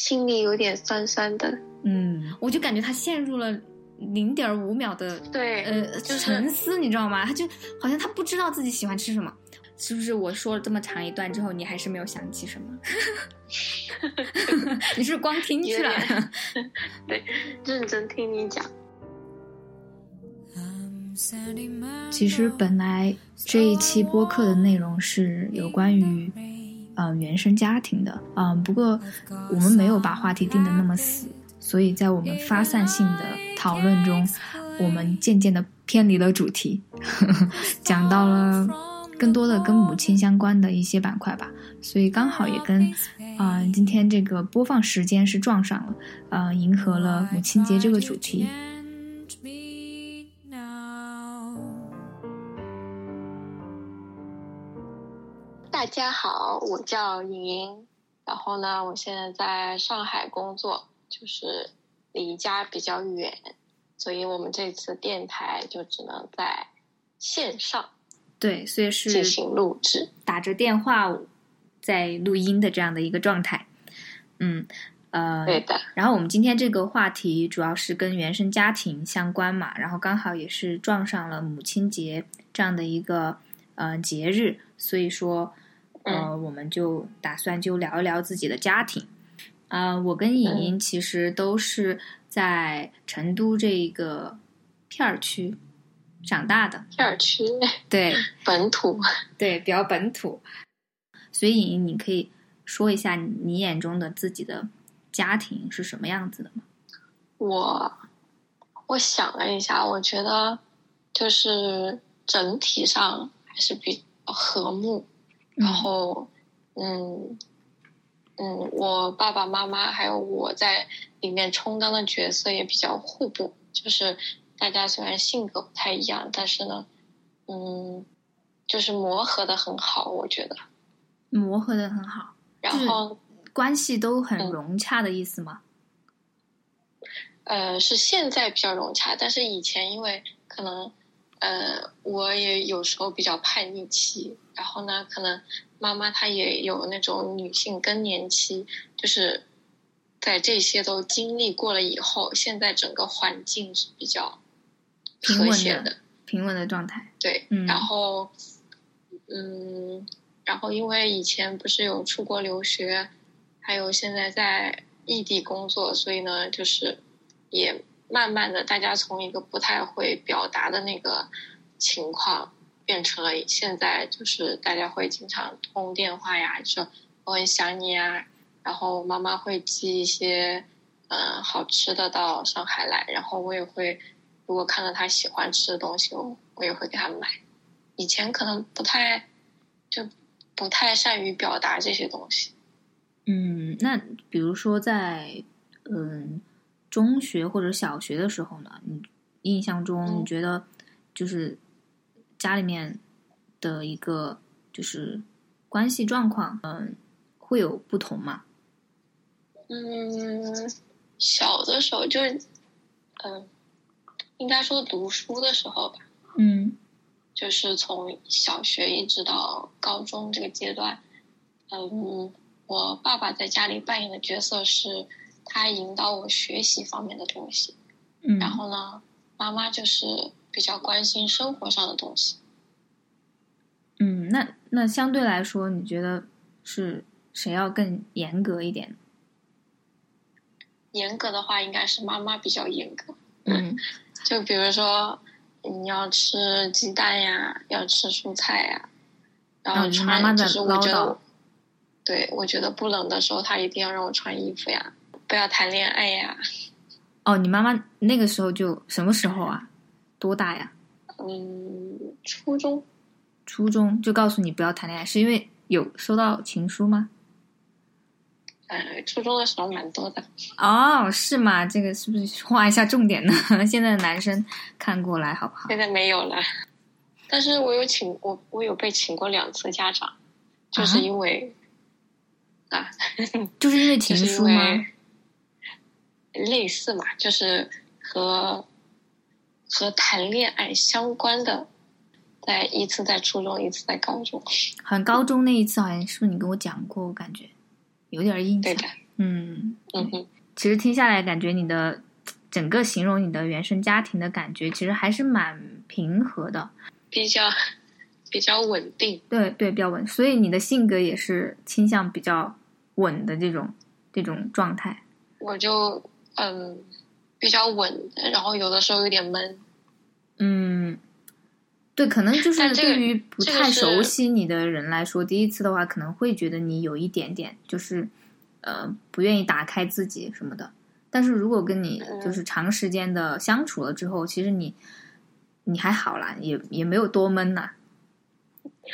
心里有点酸酸的。嗯，我就感觉他陷入了零点五秒的对，呃就是沉思，你知道吗？他就好像他不知道自己喜欢吃什么。是不是我说了这么长一段之后，你还是没有想起什么？你是不是光听去了？对，认真听你讲。其实本来这一期播客的内容是有关于呃原生家庭的，嗯、不过我们没有把话题定的那么死，所以在我们发散性的讨论中，我们渐渐的偏离了主题，讲到了更多的跟母亲相关的一些板块吧，所以刚好也跟啊、今天这个播放时间是撞上了，呃，迎合了母亲节这个主题。大家好，我叫莹莹，然后呢，我现在在上海工作，就是离家比较远，所以我们这次电台就只能在线上对，所以是进行录制。打着电话在录音的这样的一个状态。嗯，呃，对的，然后我们今天这个话题主要是跟原生家庭相关嘛，然后刚好也是撞上了母亲节这样的一个呃节日，所以说呃，我们就打算就聊一聊自己的家庭。呃，我跟颖颖其实都是在成都这个片儿区长大的，片儿区对，本土。对，比较本土。所以颖颖，你可以说一下你眼中的自己的家庭是什么样子的吗？我我想了一下，我觉得就是整体上还是比较和睦，然后嗯嗯，我爸爸妈妈还有我在里面充当的角色也比较互补，就是大家虽然性格不太一样，但是呢，嗯，就是磨合的很好，我觉得。磨合的很好，然后关系都很嗯融洽的意思吗？呃，是现在比较融洽，但是以前因为可能，呃，我也有时候比较叛逆期，然后呢，可能妈妈她也有那种女性更年期，就是在这些都经历过了以后，现在整个环境是比较平稳的和谐的，平稳的状态。对，嗯然后，嗯，然后因为以前不是有出国留学，还有现在在异地工作，所以呢，就是也慢慢的，大家从一个不太会表达的那个情况，变成了现在就是大家会经常通电话呀，说我很想你啊，然后妈妈会寄一些嗯、呃好吃的到上海来，然后我也会如果看到他喜欢吃的东西，我我也会给他买。以前可能不太就不太善于表达这些东西。嗯，那比如说在嗯中学或者小学的时候呢，你印象中嗯你觉得就是家里面的一个就是关系状况，嗯，会有不同吗？嗯，小的时候就是嗯，应该说读书的时候吧，嗯就是从小学一直到高中这个阶段，嗯，我爸爸在家里扮演的角色是他引导我学习方面的东西，嗯，然后呢，妈妈就是比较关心生活上的东西。嗯，那那相对来说，你觉得是谁要更严格一点？严格的话，应该是妈妈比较严格。嗯 就比如说，你要吃鸡蛋呀，要吃蔬菜呀，然后嗯穿，妈妈的就是我觉得，对我觉得不冷的时候，她一定要让我穿衣服呀，不要谈恋爱呀。哦，你妈妈那个时候就什么时候啊？多大呀？嗯，初中初中就告诉你不要谈恋爱，是因为有收到情书吗？呃，初中的时候蛮多的。哦，是吗？这个是不是画一下重点呢？现在的男生看过来好不好？现在没有了，但是我有请我我有被请过两次家长，就是啊因为啊 就是因为情书吗？类似嘛，就是和和谈恋爱相关的，在一次在初中，一次在高中。好像高中那一次好像是不是你跟我讲过？我感觉有点印象对的。，嗯嗯哼，其实听下来，感觉你的整个形容你的原生家庭的感觉，其实还是蛮平和的，比较比较稳定。对对，比较稳。所以你的性格也是倾向比较稳的这种这种状态。我就嗯比较稳，然后有的时候有点闷。嗯，对，可能就是对于不太熟悉你的人来说，第一次的话可能会觉得你有一点点就是呃不愿意打开自己什么的。但是如果跟你嗯就是长时间的相处了之后，其实你你还好啦，也也没有多闷呐、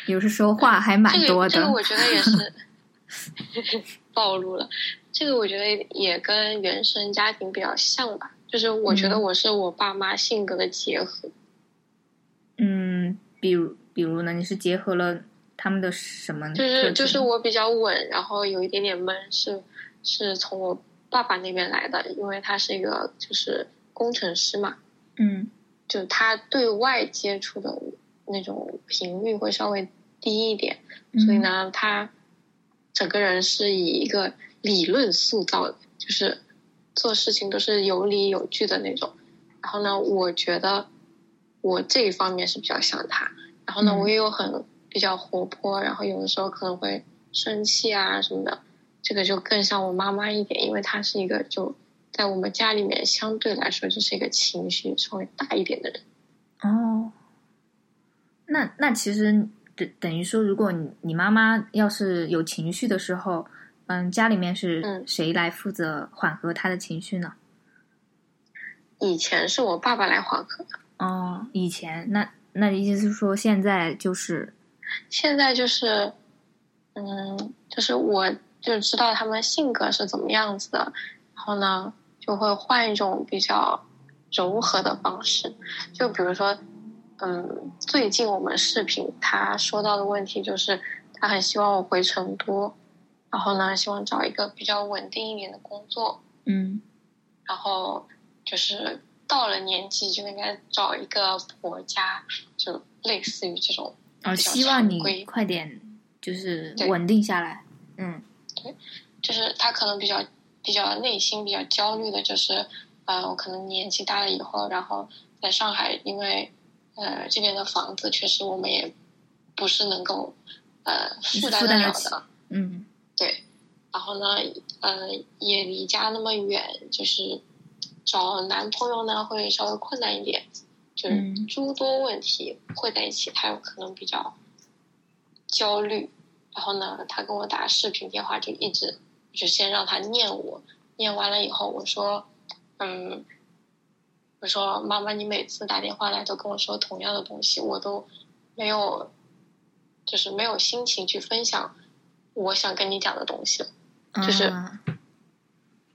有时候话还蛮多的。个这个我觉得也是 暴露了。这个我觉得也跟原生家庭比较像吧，就是我觉得嗯我是我爸妈性格的结合。嗯，比如比如呢，你是结合了他们的什么特就？是就是我比较稳，然后有一点点闷，是是从我爸爸那边来的，因为他是一个就是工程师嘛，嗯就他对外接触的那种频率会稍微低一点，嗯所以呢，他整个人是以一个理论塑造的，就是做事情都是有理有据的那种。然后呢，我觉得我这一方面是比较像他。然后呢，嗯我也有很比较活泼，然后有的时候可能会生气啊什么的，这个就更像我妈妈一点，因为她是一个就在我们家里面相对来说就是一个情绪稍微大一点的人。哦，那那其实等等于说，如果你你妈妈要是有情绪的时候，嗯，家里面是嗯。谁来负责缓和他的情绪呢？以前是我爸爸来缓和的，哦，以前那那意思是说现在就是现在就是，嗯，就是我就知道他们性格是怎么样子的，然后呢，就会换一种比较柔和的方式，就比如说，嗯，最近我们视频他说到的问题就是，他很希望我回成都，然后呢，希望找一个比较稳定一点的工作，嗯然后就是到了年纪就应该找一个婆家，就类似于这种。哦，比较希望你常规快点就是稳定下来。嗯就是他可能比较比较内心比较焦虑的，就是呃，我可能年纪大了以后，然后在上海，因为呃这边的房子确实我们也不是能够呃负担得了的，嗯对。然后呢，呃，也离家那么远，就是找男朋友呢会稍微困难一点，就是嗯诸多问题会在一起，他有可能比较焦虑。然后呢，他跟我打视频电话，就一直就先让他念我，念完了以后，我说，嗯，我说妈妈，你每次打电话来都跟我说同样的东西，我都没有，就是没有心情去分享我想跟你讲的东西了。就是啊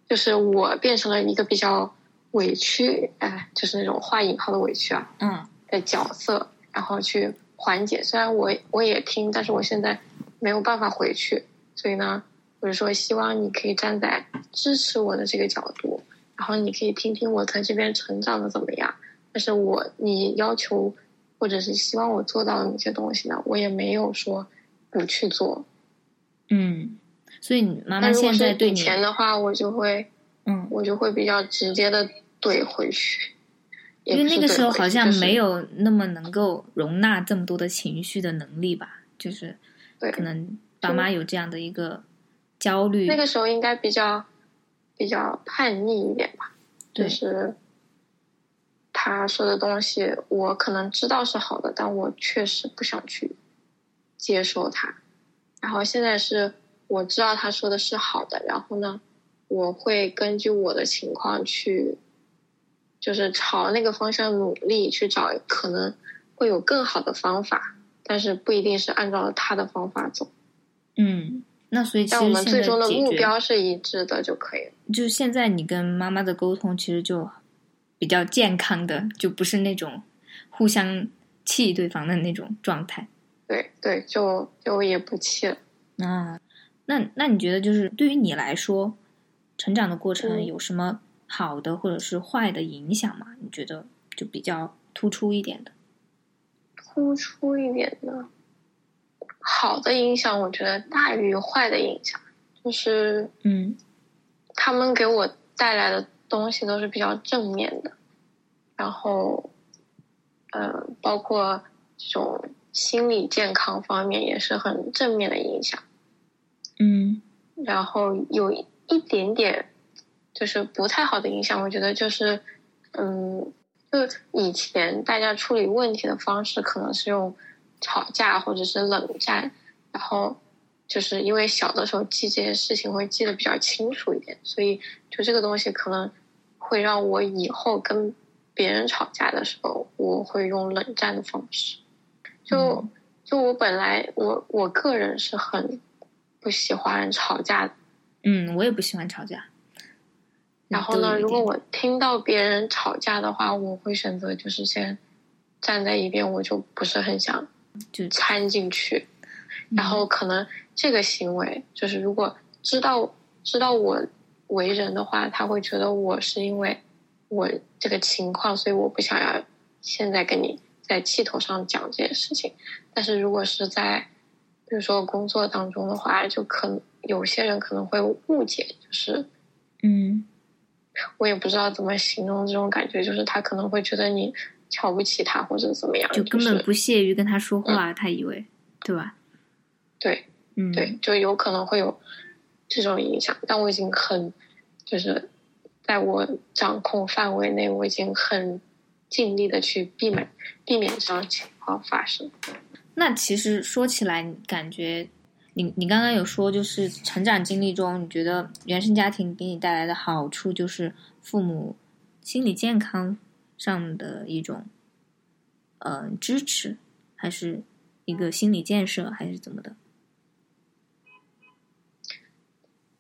就是我变成了一个比较委屈，哎，就是那种画引号的委屈啊嗯的角色，然后去缓解。虽然我我也听，但是我现在没有办法回去，所以呢，我就说希望你可以站在支持我的这个角度，然后你可以听听我在这边成长的怎么样。但是我你要求或者是希望我做到的那些东西呢，我也没有说不去做。嗯，所以你妈妈现在对你前的话，我就会嗯。我就会比较直接的怼回去，因为那个时候好像没有那么能够容纳这么多的情绪的能力吧，就是对可能爸妈有这样的一个焦虑。那个时候应该比较比较叛逆一点吧，就是他说的东西，我可能知道是好的，但我确实不想去接受他。然后现在是我知道他说的是好的，然后呢，我会根据我的情况去，就是朝那个方向努力，去找可能会有更好的方法，但是不一定是按照他的方法走。嗯，那所以其但我们最终的目标是一致的就可以了。就是现在你跟妈妈的沟通其实就比较健康的，就不是那种互相气对方的那种状态。对对，就就也不气了。啊，那那你觉得就是对于你来说，成长的过程嗯有什么好的或者是坏的影响吗？你觉得就比较突出一点的？突出一点的，好的影响，我觉得大于坏的影响。就是嗯他们给我带来的东西都是比较正面的，然后，呃，包括这种心理健康方面也是很正面的影响。嗯，然后有一点点就是不太好的影响，我觉得就是，嗯，就以前大家处理问题的方式可能是用吵架或者是冷战，然后。就是因为小的时候记这些事情会记得比较清楚一点，所以就这个东西可能会让我以后跟别人吵架的时候，我会用冷战的方式。就就我本来我我个人是很不喜欢吵架，嗯，我也不喜欢吵架。然后呢，如果我听到别人吵架的话，我会选择就是先站在一边，我就不是很想就掺进去。然后可能这个行为就是，如果知道知道我为人的话，他会觉得我是因为我这个情况，所以我不想要现在跟你在气头上讲这件事情。但是如果是在比如说工作当中的话，就可能有些人可能会误解，就是嗯，我也不知道怎么形容这种感觉，就是他可能会觉得你瞧不起他或者怎么样，就根本不屑于跟他说话，他以为对吧？对，嗯，对，就有可能会有这种影响，但我已经很，就是在我掌控范围内，我已经很尽力的去避免避免这种情况发生。那其实说起来，感觉你你刚刚有说，就是成长经历中，你觉得原生家庭给你带来的好处，就是父母心理健康上的一种呃支持，还是一个心理建设，还是怎么的？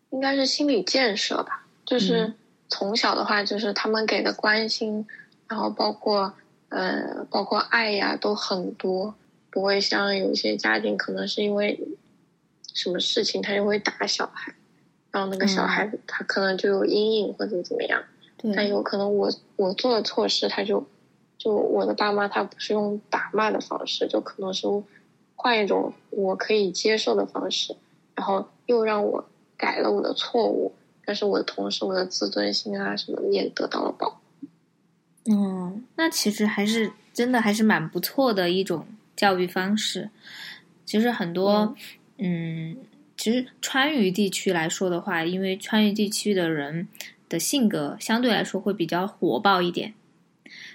应该是心理建设吧，就是从小的话，就是他们给的关心，然后包括呃，包括爱呀，都很多，不会像有一些家庭可能是因为什么事情他就会打小孩，然后那个小孩子他可能就有阴影或者怎么样，但有可能我我做了错事，他就就我的爸妈他不是用打骂的方式，就可能是换一种我可以接受的方式，然后又让我。改了我的错误，但是我的同时，我的自尊心啊什么也得到了保护。嗯，那其实还是真的还是蛮不错的一种教育方式。其实很多，嗯，其实川渝地区来说的话，因为川渝地区的人的性格相对来说会比较火爆一点，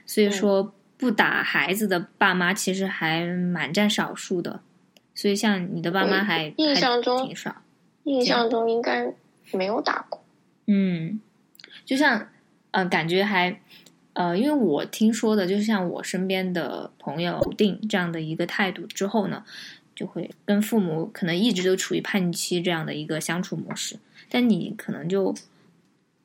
所以说不打孩子的爸妈其实还蛮占少数的。所以像你的爸妈还印象中挺少。印象中应该没有打过。嗯，就像呃，感觉还呃，因为我听说的，就像我身边的朋友定这样的一个态度之后呢，就会跟父母可能一直都处于叛逆期这样的一个相处模式。但你可能就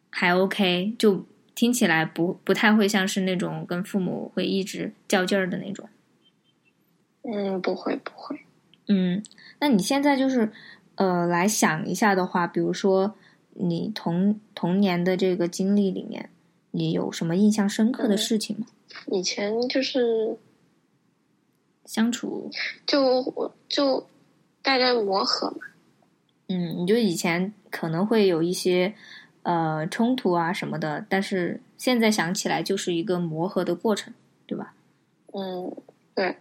还 OK，就听起来不不太会像是那种跟父母会一直较劲儿的那种。嗯，不会不会。嗯，那你现在就是。呃，来想一下的话，比如说你童童年的这个经历里面，你有什么印象深刻的事情吗？以前就是相处，就就大家磨合嘛。嗯，你就以前可能会有一些呃冲突啊什么的，但是现在想起来就是一个磨合的过程，对吧？嗯，对。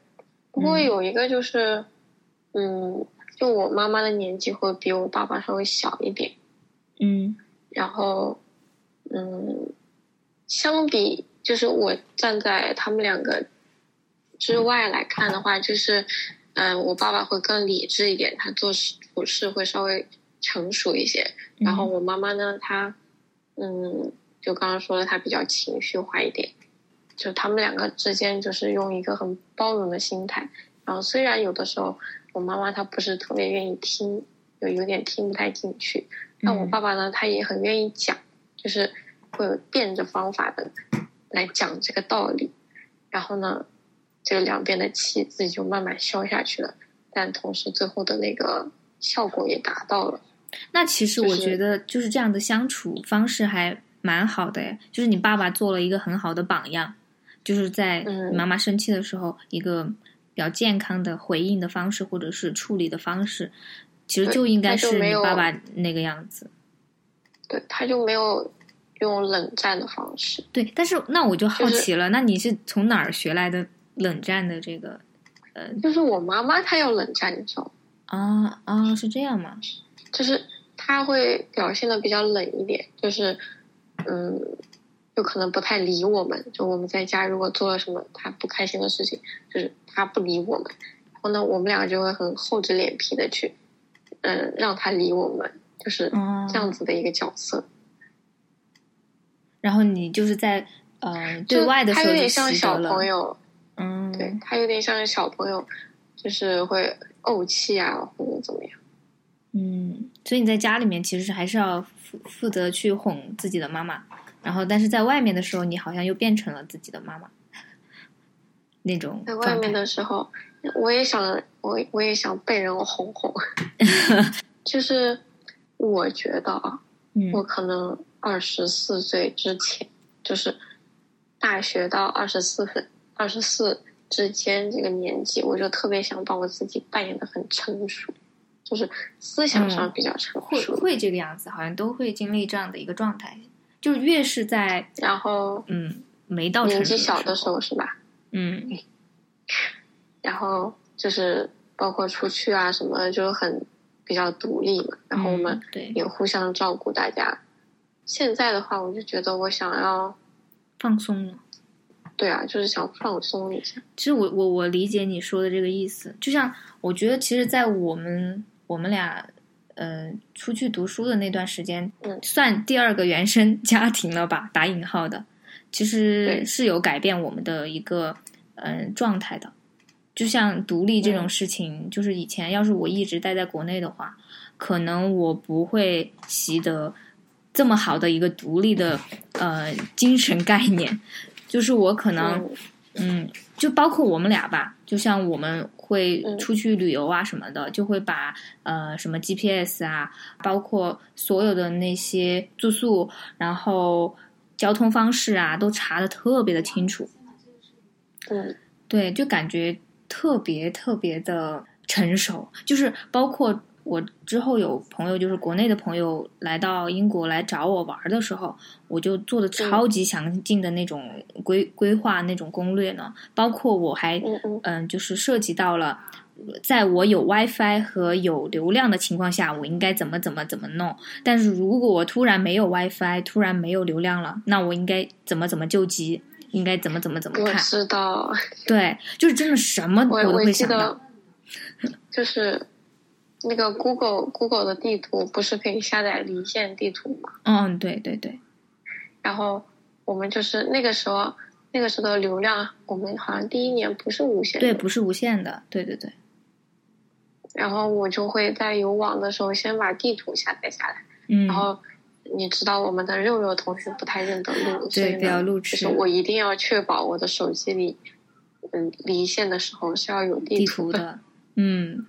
不过有一个就是，嗯。就我妈妈的年纪会比我爸爸稍微小一点，嗯，然后，嗯，相比就是我站在他们两个之外来看的话，就是，嗯，我爸爸会更理智一点，他做事处事会稍微成熟一些。然后我妈妈呢，她，嗯，就刚刚说的，她比较情绪化一点。就他们两个之间，就是用一个很包容的心态。然后虽然有的时候。我妈妈她不是特别愿意听，有有点听不太进去。但我爸爸呢，他也很愿意讲，就是会有变着方法的来讲这个道理。然后呢，这个两边的气自己就慢慢消下去了。但同时，最后的那个效果也达到了。那其实我觉得就是这样的相处方式还蛮好的，就是你爸爸做了一个很好的榜样，就是在妈妈生气的时候一个。比较健康的回应的方式，或者是处理的方式，其实就应该是你爸爸那个样子。对，他就没有用冷战的方式。对，但是那我就好奇了，那你是从哪儿学来的冷战的这个？呃，就是我妈妈她要冷战，你知道吗？啊啊，是这样吗？就是她会表现的比较冷一点，就是嗯，就可能不太理我们。就我们在家如果做了什么她不开心的事情，就是她不理我们，然后呢，我们两个就会很厚着脸皮的去，嗯，让她理我们，就是这样子的一个角色。然后你就是在呃对外的时候，他有点像小朋友，嗯，对他有点像是小朋友，就是会怄气啊或者怎么样。嗯，所以你在家里面其实还是要负负责去哄自己的妈妈，然后但是在外面的时候，你好像又变成了自己的妈妈那种。在外面的时候，我也想我我也想被人哄哄，就是我觉得啊，我可能。二十四岁之前，就是大学到二十四分、二十四之间这个年纪，我就特别想把我自己扮演的很成熟，就是思想上比较成熟。会会这个样子，好像都会经历这样的一个状态。就越是在然后嗯没到年纪小的时候是吧？嗯，然后就是包括出去啊什么，就很比较独立嘛。然后我们也互相照顾大家。现在的话，我就觉得我想要放松了。对啊，就是想放松一下。其实我我我理解你说的这个意思，就像我觉得，其实，在我们我们俩呃出去读书的那段时间，嗯，算第二个原生家庭了吧，打引号的，其实是有改变我们的一个嗯状态的。就像独立这种事情，就是以前要是我一直待在国内的话，可能我不会习得。这么好的一个独立的呃精神概念，就是我可能嗯，就包括我们俩吧，就像我们会出去旅游啊什么的，就会把呃什么 GPS 啊，包括所有的那些住宿，然后交通方式啊，都查的特别的清楚。嗯，对，就感觉特别特别的成熟，就是包括。我之后有朋友，就是国内的朋友来到英国来找我玩的时候，我就做的超级详尽的那种规规划那种攻略呢。包括我还嗯，就是涉及到了，在我有 WiFi 和有流量的情况下，我应该怎么怎么怎么弄。但是如果我突然没有 WiFi，突然没有流量了，那我应该怎么怎么救急？应该怎么怎么怎么看？我知道，对，就是真的什么我都会想到，就是。那个 Google Google 的地图不是可以下载离线地图吗？嗯，对对对。然后我们就是那个时候，那个时候的流量，我们好像第一年不是无线。对，不是无限的。对对对。然后我就会在有网的时候先把地图下载下来。嗯。然后你知道我们的肉肉同学不太认得路，所以呢，就是我一定要确保我的手机里，嗯，离线的时候是要有地图的。嗯。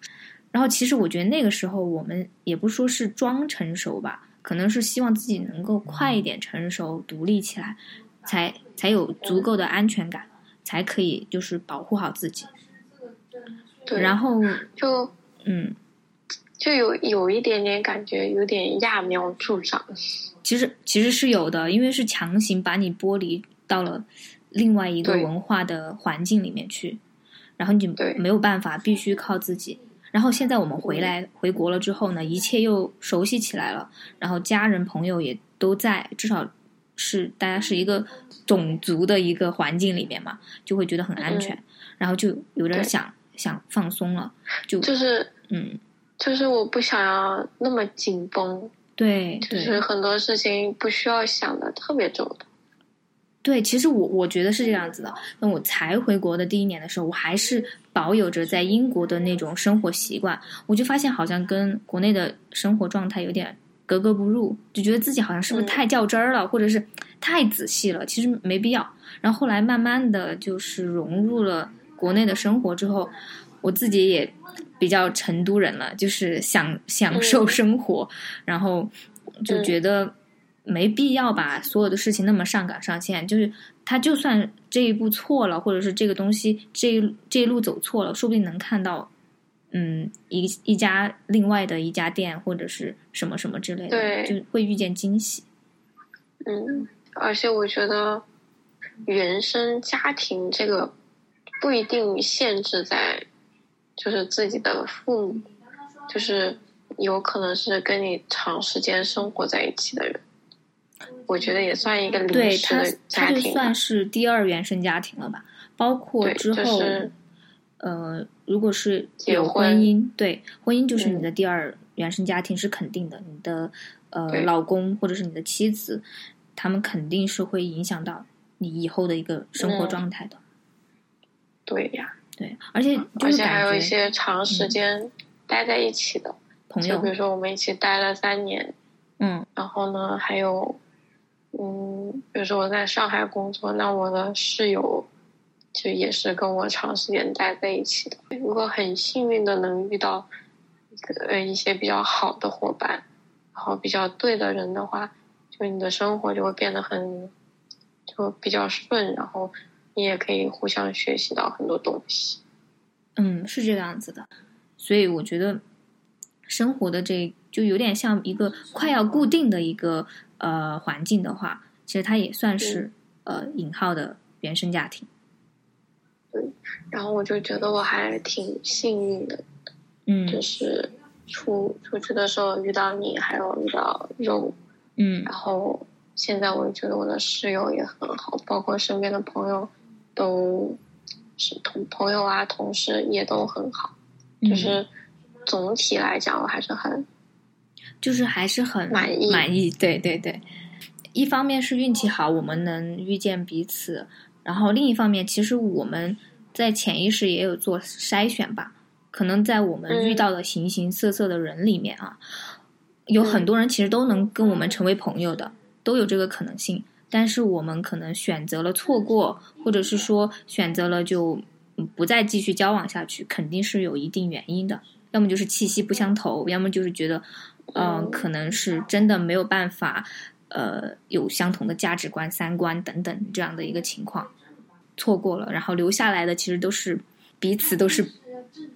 然后，其实我觉得那个时候我们也不说是装成熟吧，可能是希望自己能够快一点成熟、独立起来，才才有足够的安全感，才可以就是保护好自己。对，然后就嗯，就有有一点点感觉，有点揠苗助长。其实其实是有的，因为是强行把你剥离到了另外一个文化的环境里面去，然后你没有办法，必须靠自己。然后现在我们回来回国了之后呢，一切又熟悉起来了。然后家人朋友也都在，至少是大家是一个种族的一个环境里面嘛，就会觉得很安全。然后就有点想想放松了，就就是嗯，就是我不想要那么紧绷。对，就是很多事情不需要想的特别周到。对，其实我我觉得是这样子的。那我才回国的第一年的时候，我还是保有着在英国的那种生活习惯，我就发现好像跟国内的生活状态有点格格不入，就觉得自己好像是不是太较真儿了，或者是太仔细了，其实没必要。然后后来慢慢的就是融入了国内的生活之后，我自己也比较成都人了，就是享享受生活，然后就觉得。没必要把所有的事情那么上纲上线，就是他就算这一步错了，或者是这个东西这一这一路走错了，说不定能看到嗯，一一家另外的一家店或者是什么什么之类的，对就会遇见惊喜。嗯，而且我觉得原生家庭这个不一定限制在就是自己的父母，就是有可能是跟你长时间生活在一起的人。我觉得也算一个临对他时的，他就算是第二原生家庭了吧？包括之后，就是呃，如果是有婚婚姻，对，婚姻就是你嗯的第二原生家庭是肯定的，你的呃老公或者是你的妻子，他们肯定是会影响到你以后的一个生活嗯状态的。对呀，对，而且就而且是还有一些长时间待在一起的，朋友就比，如说我们一起待了三年，嗯然后呢，还有，嗯，比如说我在上海工作，那我的室友就也是跟我长时间待在一起的。如果很幸运的能遇到一个呃一些比较好的伙伴，然后比较对的人的话，就你的生活就会变得很就比较顺，然后你也可以互相学习到很多东西。嗯，是这个样子的。所以我觉得生活的这就有点像一个快要固定的一个呃环境的话，其实它也算是、呃引号的原生家庭。然后我就觉得我还挺幸运的，嗯。就是出出去的时候遇到你，还有遇到肉，嗯。然后现在我觉得我的室友也很好，包括身边的朋友都是同朋友啊、同事也都很好，嗯。就是总体来讲我还是很就是还是很满意满意，对对对。一方面是运气好，我们能遇见彼此，然后另一方面，其实我们在潜意识也有做筛选吧。可能在我们遇嗯到的形形色色的人里面啊，有很多人其实都能跟我们成为朋友的，都有这个可能性。但是我们可能选择了错过，或者是说选择了就嗯不再继续交往下去，肯定是有一定原因的。要么就是气息不相投，要么就是觉得，嗯、嗯可能是真的没有办法，呃，有相同的价值观、三观等等这样的一个情况，错过了，然后留下来的其实都是彼此都是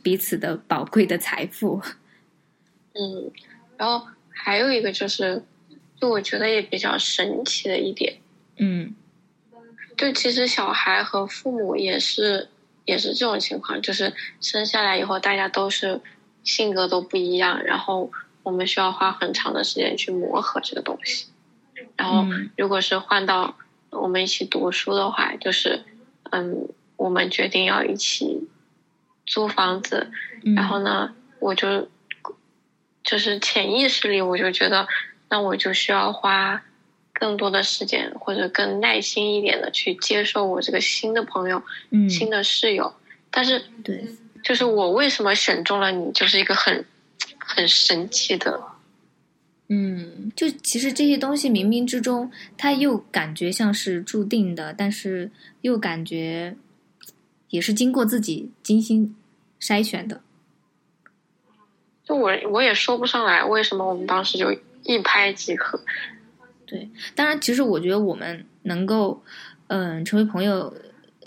彼此的宝贵的财富。嗯，然后还有一个就是，就我觉得也比较神奇的一点，嗯就其实小孩和父母也是也是这种情况，就是生下来以后大家都是性格都不一样，然后我们需要花很长的时间去磨合这个东西。然后嗯如果是换到我们一起读书的话，就是嗯，我们决定要一起租房子，嗯，然后呢，我就就是潜意识里我就觉得，那我就需要花更多的时间或者更耐心一点的去接受我这个新的朋友、嗯，新的室友。但是，对，就是我为什么选中了你，就是一个很很神奇的，嗯，就其实这些东西冥冥之中，它又感觉像是注定的，但是又感觉也是经过自己精心筛选的。就我我也说不上来为什么我们当时就一拍即合。对，当然，其实我觉得我们能够，嗯、成为朋友，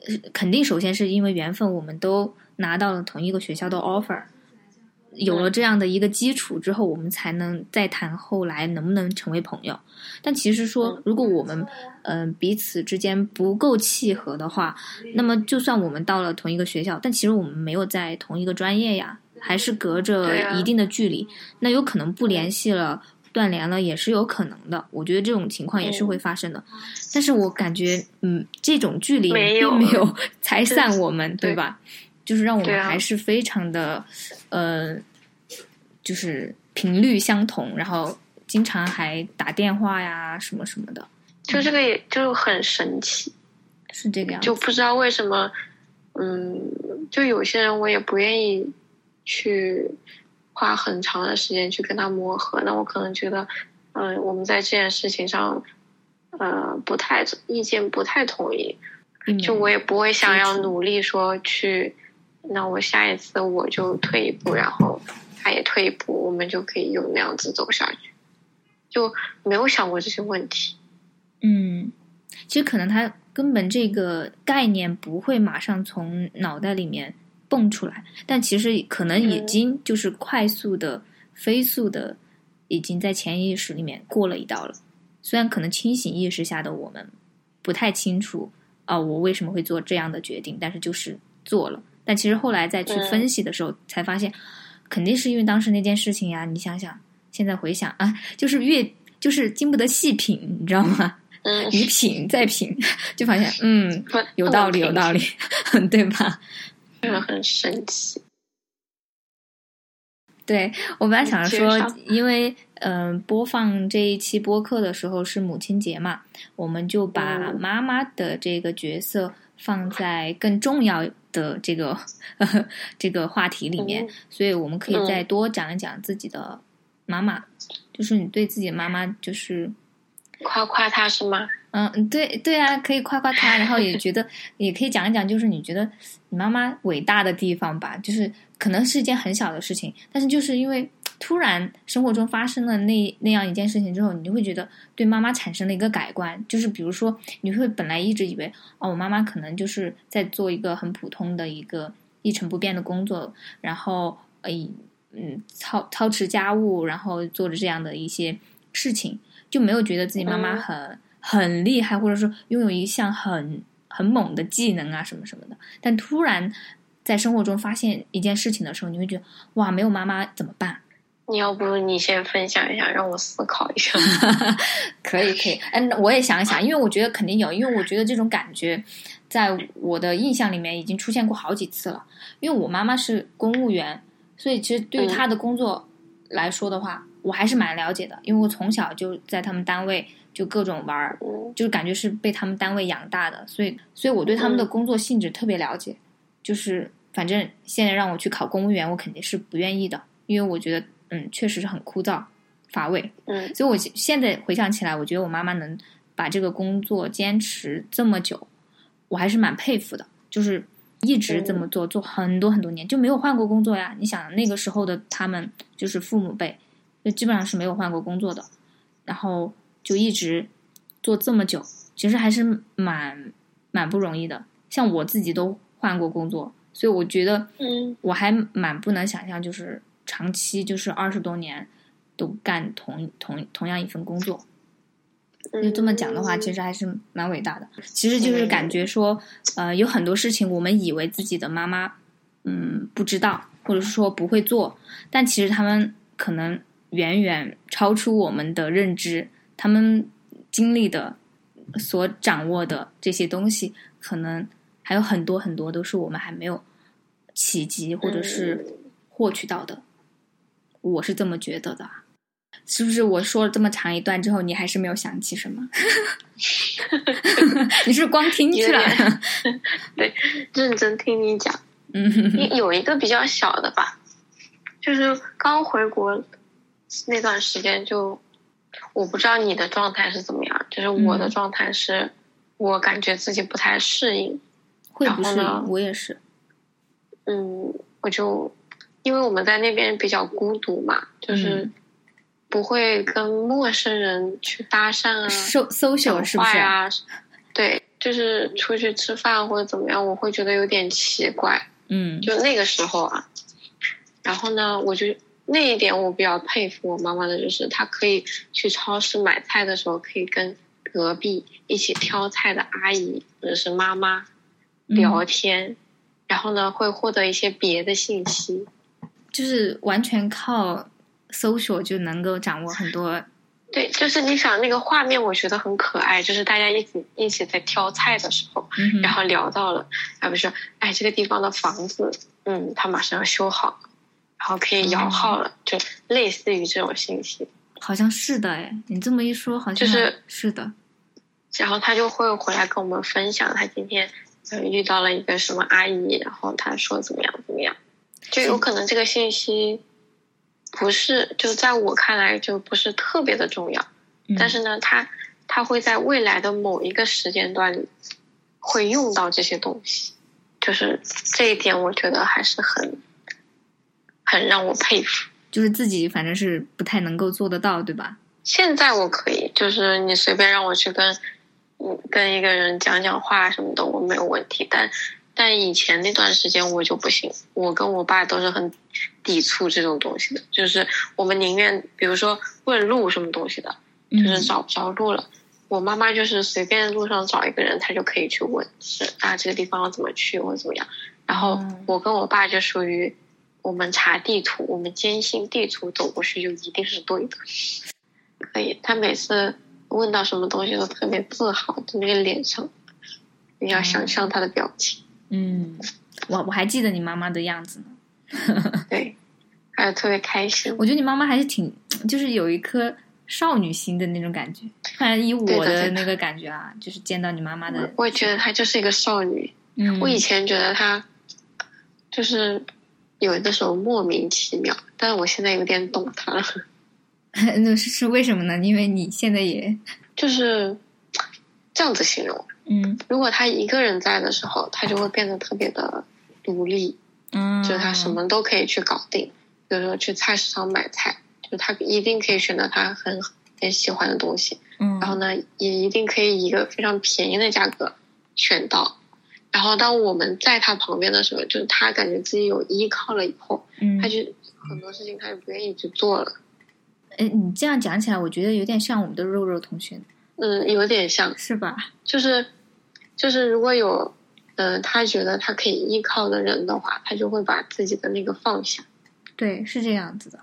呃肯定首先是因为缘分，我们都拿到了同一个学校的 offer，有了这样的一个基础之后，我们才能再谈后来能不能成为朋友。但其实说嗯，如果我们嗯、呃彼此之间不够契合的话，那么就算我们到了同一个学校，但其实我们没有在同一个专业呀，还是隔着一定的距离，那有可能不联系了。断联了也是有可能的，我觉得这种情况也是嗯会发生的。但是我感觉，嗯，这种距离并没有 拆散我们，对对吧？就是让我们还是非常的，呃，就是频率相同，然后经常还打电话呀，什么什么的，就这个也就很神奇。是这个样子。就不知道为什么，嗯，就有些人我也不愿意去花很长的时间去跟他磨合，那我可能觉得，嗯、我们在这件事情上，呃，不太意见不太统一，就我也不会想要努力说去，那我下一次我就退一步，然后他也退一步，我们就可以有那样子走下去，就没有想过这些问题。嗯，其实可能他根本这个概念不会马上从脑袋里面蹦出来，但其实可能已经就是快速的、飞速的，已经在潜意识里面过了一道了。虽然可能清醒意识下的我们不太清楚啊，我为什么会做这样的决定，但是就是做了。但其实后来再去分析的时候，才发现肯定是因为当时那件事情呀。你想想，现在回想啊，就是越就是经不得细品，你知道吗？嗯，你品再品，就发现嗯，有道理，有道理，对吧？真的很神奇。对我本来想着说，因为嗯，播放这一期播客的时候是母亲节嘛，我们就把妈妈的这个角色放在更重要的这个 这个话题里面，所以我们可以再多讲一讲自己的妈妈，就是你对自己的妈妈，就是夸夸她是吗？嗯，对对啊，可以夸夸她，然后也觉得 也可以讲一讲，就是你觉得你妈妈伟大的地方吧，就是可能是一件很小的事情，但是就是因为突然生活中发生了那那样一件事情之后，你就会觉得对妈妈产生了一个改观，就是比如说你会本来一直以为哦，我妈妈可能就是在做一个很普通的一个一成不变的工作，然后呃嗯操操持家务，然后做着这样的一些事情，就没有觉得自己妈妈很。很厉害，或者说拥有一项很很猛的技能啊，什么什么的。但突然在生活中发现一件事情的时候，你会觉得哇，没有妈妈怎么办？你要不你先分享一下，让我思考一下。可以，可以。嗯，我也想一想，因为我觉得肯定有，因为我觉得这种感觉在我的印象里面已经出现过好几次了。因为我妈妈是公务员，所以其实对于她的工作来说的话，我还是蛮了解的，因为我从小就在他们单位。就各种玩儿，就是感觉是被他们单位养大的，所以，所以我对他们的工作性质特别了解。就是反正现在让我去考公务员，我肯定是不愿意的，因为我觉得，嗯，确实是很枯燥乏味。嗯，所以我现在回想起来，我觉得我妈妈能把这个工作坚持这么久，我还是蛮佩服的。就是一直这么做，做很多很多年，就没有换过工作呀。你想那个时候的他们，就是父母辈，就基本上是没有换过工作的，然后。就一直做这么久，其实还是蛮蛮不容易的。像我自己都换过工作，所以我觉得，嗯，我还蛮不能想象，就是长期就是二十多年都干同同同样一份工作。就这么讲的话，其实还是蛮伟大的。其实就是感觉说，呃，有很多事情我们以为自己的妈妈，嗯，不知道，或者是说不会做，但其实他们可能远远超出我们的认知。他们经历的、所掌握的这些东西，可能还有很多很多都是我们还没有企及或者是获取到的。我是这么觉得的，是不是？我说了这么长一段之后，你还是没有想起什么？你是光听去了？对，认真听你讲。嗯，有一个比较小的吧，就是刚回国那段时间就。我不知道你的状态是怎么样，就是我的状态是，我感觉自己不太适应，会不适应，我也是。嗯，我就因为我们在那边比较孤独嘛，就是不会跟陌生人去搭讪啊、搜搜小是不是啊？对，就是出去吃饭或者怎么样，我会觉得有点奇怪。嗯，就那个时候啊，然后呢，我就。那一点我比较佩服我妈妈的，就是她可以去超市买菜的时候，可以跟隔壁一起挑菜的阿姨或者是妈妈聊天，然后呢会获得一些别的信息，就是完全靠搜索就能够掌握很多。对，就是你想那个画面，我觉得很可爱，就是大家一起一起在挑菜的时候，然后聊到了，啊不是哎这个地方的房子，嗯，他马上要修好。然后可以摇号了，就类似于这种信息，好像是的哎，你这么一说，好像就是是的。然后他就会回来跟我们分享，他今天遇到了一个什么阿姨，然后他说怎么样怎么样，就有可能这个信息不是就在我看来就不是特别的重要，但是呢，他他会在未来的某一个时间段里会用到这些东西，就是这一点，我觉得还是很。很让我佩服，就是自己反正是不太能够做得到，对吧？现在我可以，就是你随便让我去跟，嗯，跟一个人讲讲话什么的，我没有问题。但但以前那段时间我就不行，我跟我爸都是很抵触这种东西的，就是我们宁愿比如说问路什么东西的，就是找不着路了，我妈妈就是随便路上找一个人，她就可以去问，是啊这个地方要怎么去或者怎么样。然后我跟我爸就属于，我们查地图，我们坚信地图走过去就一定是对的。可以，他每次问到什么东西都特别自豪，就那个脸上，你要想象他的表情。嗯，我我还记得你妈妈的样子呢。对，还有特别开心。我觉得你妈妈还是挺，就是有一颗少女心的那种感觉。反正以我的那个感觉啊，就是见到你妈妈的，我也觉得她就是一个少女。嗯，我以前觉得她。就是有的时候莫名其妙，但是我现在有点懂她了。那是是为什么呢？因为你现在也就是这样子形容。嗯，如果他一个人在的时候，他就会变得特别的独立。嗯，就是他什么都可以去搞定，比如说去菜市场买菜，就他一定可以选择他很很喜欢的东西。嗯，然后呢，也一定可以以一个非常便宜的价格选到。然后当我们在他旁边的时候，就是他感觉自己有依靠了以后，嗯，他就很多事情他就不愿意去做了。哎，你这样讲起来，我觉得有点像我们的肉肉同学。嗯，有点像是吧？就是就是如果有嗯他觉得他可以依靠的人的话，他就会把自己的那个放下。对，是这样子的。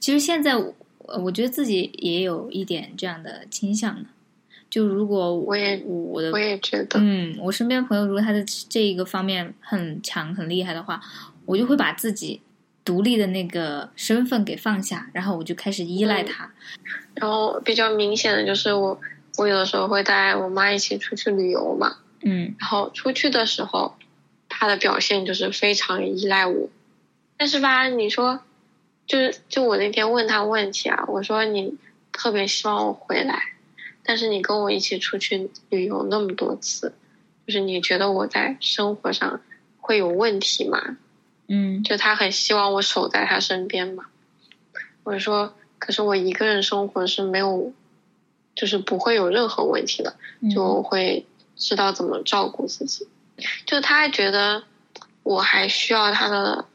其实现在我我觉得自己也有一点这样的倾向呢。就如果我也我的我也觉得，嗯，我身边朋友如果他的这一个方面很强很厉害的话，我就会把自己独立的那个身份给放下，然后我就开始依赖他。然后比较明显的就是我，我有的时候会带我妈一起出去旅游嘛，嗯，然后出去的时候，她的表现就是非常依赖我。但是吧，你说，就是就我那天问他问题啊，我说你特别希望我回来。但是你跟我一起出去旅游那么多次，就是你觉得我在生活上会有问题吗？嗯，就他很希望我守在他身边嘛。我说，可是我一个人生活是没有，就是不会有任何问题的，就会知道怎么照顾自己。就他还觉得我还需要他的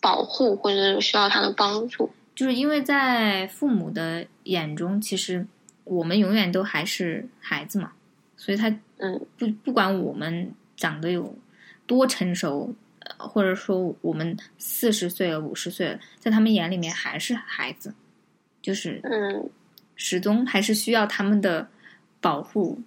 保护，或者需要他的帮助，就是因为在父母的眼中，其实。我们永远都还是孩子嘛，所以他嗯不不管我们长得有多成熟，或者说我们四十岁了五十岁了，在他们眼里面还是孩子，就是嗯始终还是需要他们的保护，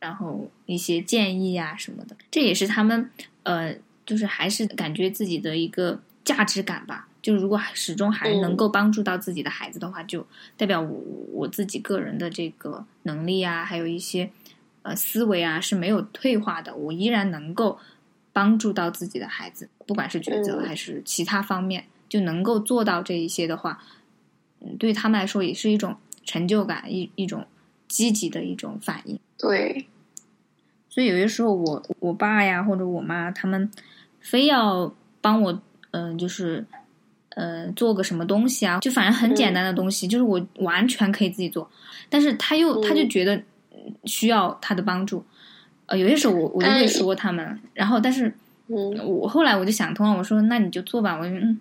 然后一些建议呀什么的，这也是他们呃就是还是感觉自己的一个价值感吧。就如果始终还能够帮助到自己的孩子的话，就代表我我自己个人的这个能力啊，还有一些呃思维啊是没有退化的，我依然能够帮助到自己的孩子，不管是抉择还是其他方面，就能够做到这一些的话，嗯，对他们来说也是一种成就感，一一种积极的一种反应。对，所以有些时候我我爸呀或者我妈他们非要帮我，嗯，就是。呃，做个什么东西啊？就反正很简单的东西，就是我完全可以自己做。但是他又他就觉得需要他的帮助。呃，有些时候我我就会说他们，然后但是，嗯，我后来我就想通了，我说那你就做吧，我嗯，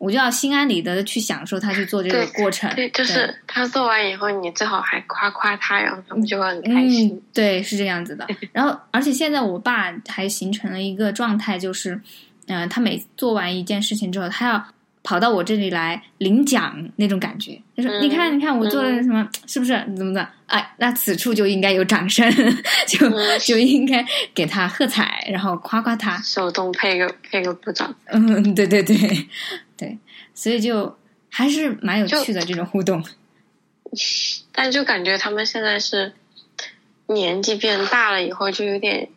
我就要心安理得的去享受他去做这个过程。对，就是他做完以后，你最好还夸夸他，然后他们就会很开心。对，是这样子的。然后，而且现在我爸还形成了一个状态，就是，嗯，他每做完一件事情之后，他要。跑到我这里来领奖那种感觉，他说：“你看，你看，我做了什么？是不是怎么的？哎，那此处就应该有掌声，就就应该给他喝彩，然后夸夸他，手动配个配个鼓掌。嗯，对对对对，所以就还是蛮有趣的这种互动。但就感觉他们现在是年纪变大了以后，就有点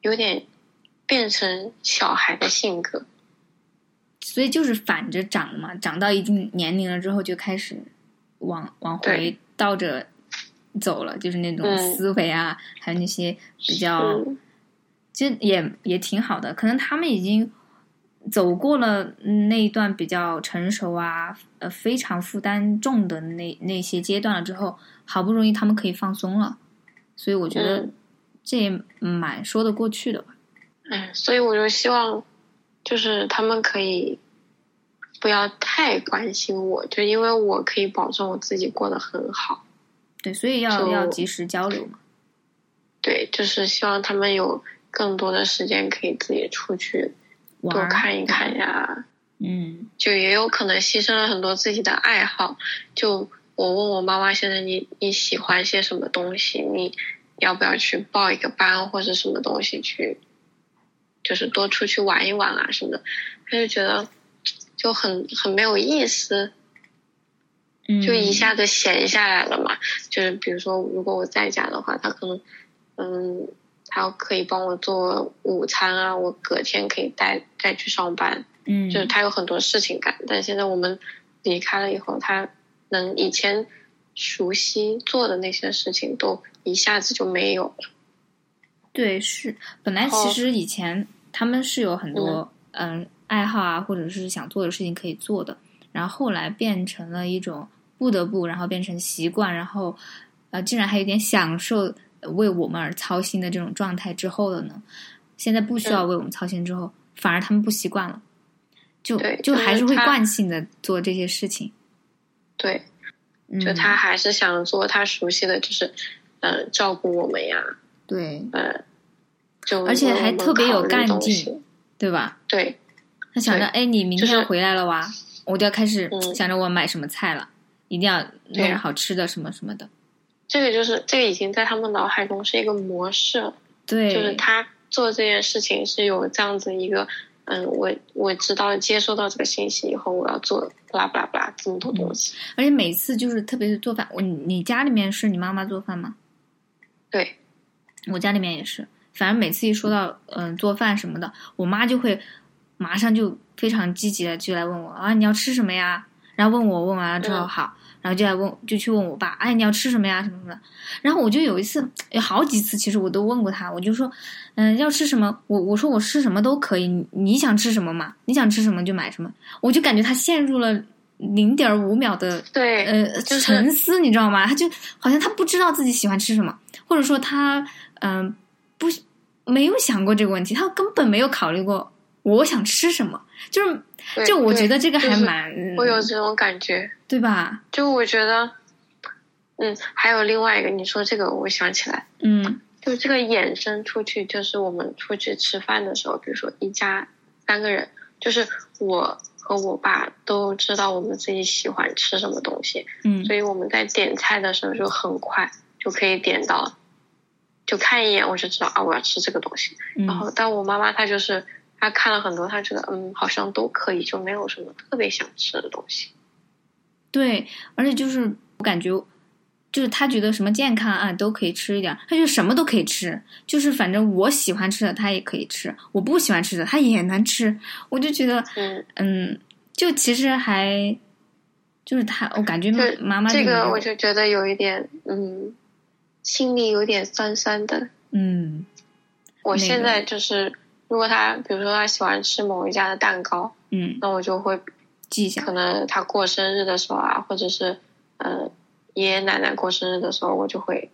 有点变成小孩的性格。”所以就是反着长嘛，长到一定年龄了之后，就开始往往回倒着走了，就是那种思维啊，还有那些比较，其实也也挺好的。可能他们已经走过了那一段比较成熟啊，呃，非常负担重的那那些阶段了之后，好不容易他们可以放松了。所以我觉得，这也蛮说得过去的吧。嗯，所以我就希望，就是他们可以不要太关心我，就因为我可以保证我自己过得很好。对，所以要要及时交流嘛。对，就是希望他们有更多的时间可以自己出去多看一看呀。嗯，就也有可能牺牲了很多自己的爱好。就我问我妈妈，现在你你喜欢些什么东西？你要不要去报一个班或者什么东西去？就是多出去玩一玩啊什么的，他就觉得就很很没有意思，就一下子闲下来了嘛。就是比如说，如果我在家的话，他可能嗯，他可以帮我做午餐啊，我隔天可以带带去上班。嗯，就是他有很多事情干，但现在我们离开了以后，他能以前熟悉做的那些事情都一下子就没有了。对，是本来其实以前他们是有很多嗯爱好啊，或者是想做的事情可以做的，然后后来变成了一种不得不，然后变成习惯，然后呃，竟然还有点享受为我们而操心的这种状态之后了呢。现在不需要为我们操心之后，反而他们不习惯了，就就还是会惯性的做这些事情。对，就他还是想做他熟悉的就是嗯照顾我们呀。对，呃，就而且还特别有干劲，对吧？对，他想着，哎，你明天回来了哇，我就要开始嗯想着我买什么菜了，一定要弄好吃的什么什么的。这个就是这个已经在他们脑海中是一个模式，对，就是他做这件事情是有这样子一个，嗯，我我知道接收到这个信息以后，我要做巴拉巴拉巴拉这么多东西，而且每次就是特别是做饭，我你家里面是你妈妈做饭吗？对。我家里面也是，反正每次一说到嗯做饭什么的，我妈就会马上就非常积极的就来问我啊你要吃什么呀？然后问我问完了之后好，然后就来问就去问我爸哎你要吃什么呀什么什么的。然后我就有一次有好几次其实我都问过他，我就说嗯要吃什么我我说我吃什么都可以，你你想吃什么嘛？你想吃什么就买什么。我就感觉他陷入了零点五秒的对呃沉思，你知道吗？他就好像他不知道自己喜欢吃什么，或者说他。嗯，不，没有想过这个问题，他根本没有考虑过我想吃什么，就是，就我觉得这个还蛮，我有这种感觉，对吧？就我觉得，嗯，还有另外一个，你说这个，我想起来，嗯，就这个衍生出去，就是我们出去吃饭的时候，比如说一家三个人，就是我和我爸都知道我们自己喜欢吃什么东西，嗯，所以我们在点菜的时候就很快就可以点到。就看一眼我就知道啊，我要吃这个东西。然后，但我妈妈她就是她看了很多，她觉得嗯，好像都可以，就没有什么特别想吃的东西。对，而且就是我感觉，就是她觉得什么健康啊都可以吃一点，她就什么都可以吃，就是反正我喜欢吃的她也可以吃，我不喜欢吃的她也能吃。我就觉得嗯嗯，就其实还就是她，我感觉妈妈这个我就觉得有一点嗯。心里有点酸酸的。嗯，我现在就是，如果他比如说他喜欢吃某一家的蛋糕，嗯，那我就会记下。可能他过生日的时候啊，或者是呃爷爷奶奶过生日的时候，我就会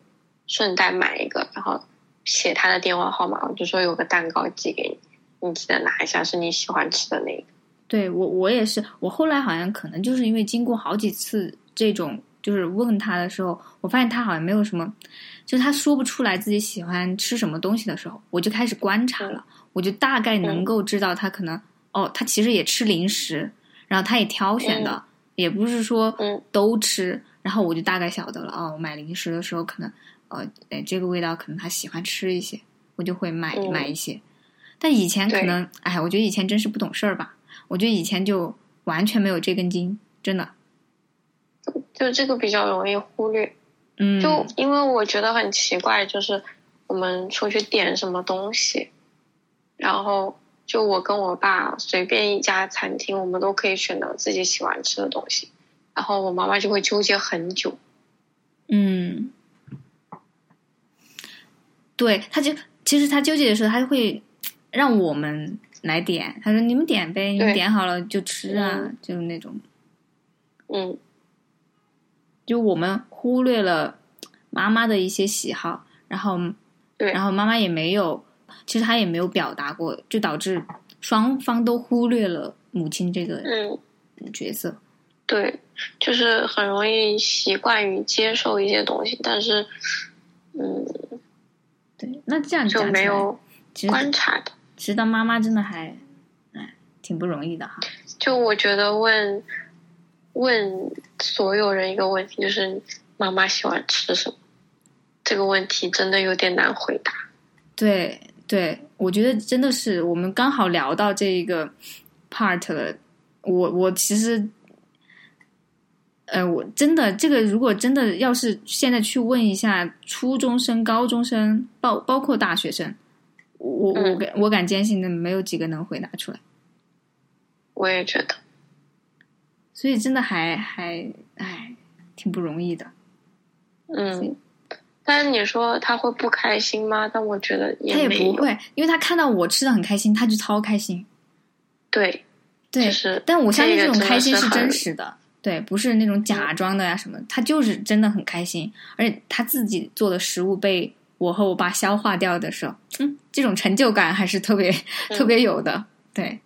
顺带买一个，然后写他的电话号码，我就说有个蛋糕寄给你，你记得拿一下，是你喜欢吃的那个。对我，我也是。我后来好像可能就是因为经过好几次这种。就是问他的时候，我发现他好像没有什么，就他说不出来自己喜欢吃什么东西的时候，我就开始观察了，我就大概能够知道他可能哦，他其实也吃零食，然后他也挑选的，也不是说都吃，然后我就大概晓得了哦，买零食的时候可能呃，哎，这个味道可能他喜欢吃一些，我就会买买一些。但以前可能，哎，我觉得以前真是不懂事儿吧，我觉得以前就完全没有这根筋，真的。就这个比较容易忽略，嗯，就因为我觉得很奇怪，就是我们出去点什么东西，然后就我跟我爸随便一家餐厅，我们都可以选择自己喜欢吃的东西，然后我妈妈就会纠结很久，嗯，对，他就其实他纠结的时候，他会让我们来点，他说你们点呗，你们点好了就吃啊，就是那种，嗯。就我们忽略了妈妈的一些喜好，然后对，然后妈妈也没有，其实她也没有表达过，就导致双方都忽略了母亲这个嗯，角色。对，就是很容易习惯于接受一些东西，但是，嗯，对，那这样就没有观察的。其实当妈妈真的还，哎，挺不容易的哈。就我觉得问问所有人一个问题，就是妈妈喜欢吃什么？这个问题真的有点难回答。对对，我觉得真的是我们刚好聊到这一个 part 了。我我其实，呃，我真的这个如果真的要是现在去问一下初中生、高中生，包包括大学生，我我嗯敢我敢坚信的没有几个能回答出来。我也觉得，所以真的还还哎，挺不容易的。嗯。但是你说他会不开心吗？但我觉得他也。不会，因为他看到我吃的很开心，他就超开心。对，对，就是但我相信这种开心是真实的，对，不是那种假装的呀、什么，他就是真的很开心，而且他自己做的食物被我和我爸消化掉的时候，嗯，这种成就感还是特别、嗯特别有的，对。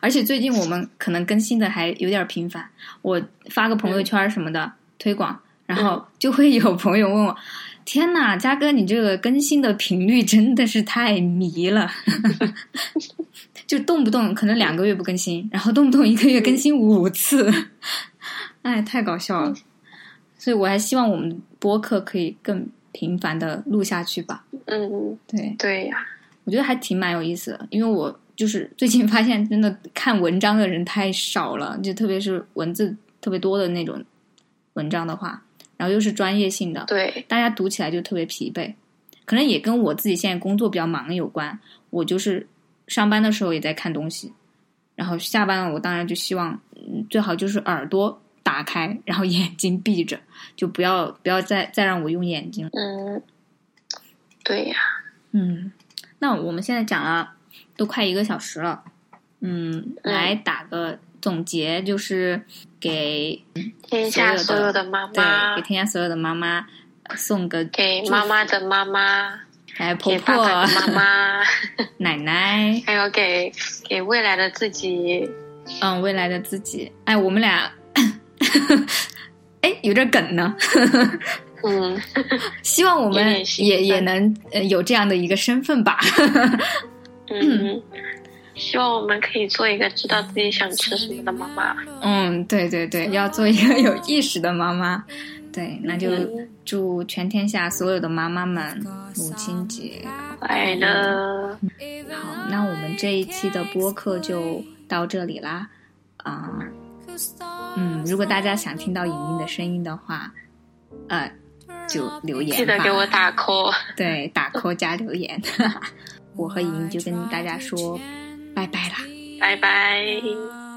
而且最近我们可能更新的还有点频繁，我发个朋友圈什么的、推广，然后 就会有朋友问我：“天呐，嘉哥，你这个更新的频率真的是太迷了。”就动不动可能两个月不更新，然后动不动一个月更新五次，哎，太搞笑了。所以我还希望我们播客可以更频繁的录下去吧。嗯，对，对呀，我觉得还挺蛮有意思的，因为我就是最近发现，真的看文章的人太少了，就特别是文字特别多的那种文章的话，然后又是专业性的，对，大家读起来就特别疲惫，可能也跟我自己现在工作比较忙有关。我就是上班的时候也在看东西，然后下班了，我当然就希望，嗯，最好就是耳朵打开，然后眼睛闭着，就不要不要再再让我用眼睛了。嗯，对呀，嗯，那我们现在讲了都快一个小时了，嗯，嗯来打个总结，就是给天下所有的妈妈对给，天下所有的妈妈呃送个给妈妈的妈妈，还有婆婆、妈妈，奶奶，还有给给未来的自己。嗯，未来的自己。哎，我们俩，哎，有点梗呢。嗯，希望我们也也能呃有这样的一个身份吧。嗯，希望我们可以做一个知道自己想吃什么的妈妈。嗯，对对对，要做一个有意识的妈妈。对，那就嗯祝全天下所有的妈妈们母亲节快乐，好。那我们这一期的播客就到这里啦。啊、嗯，如果大家想听到莹莹的声音的话，呃，就留言。记得给我打 call。对打 call 加留言。我和莹莹就跟大家说拜拜啦。拜拜。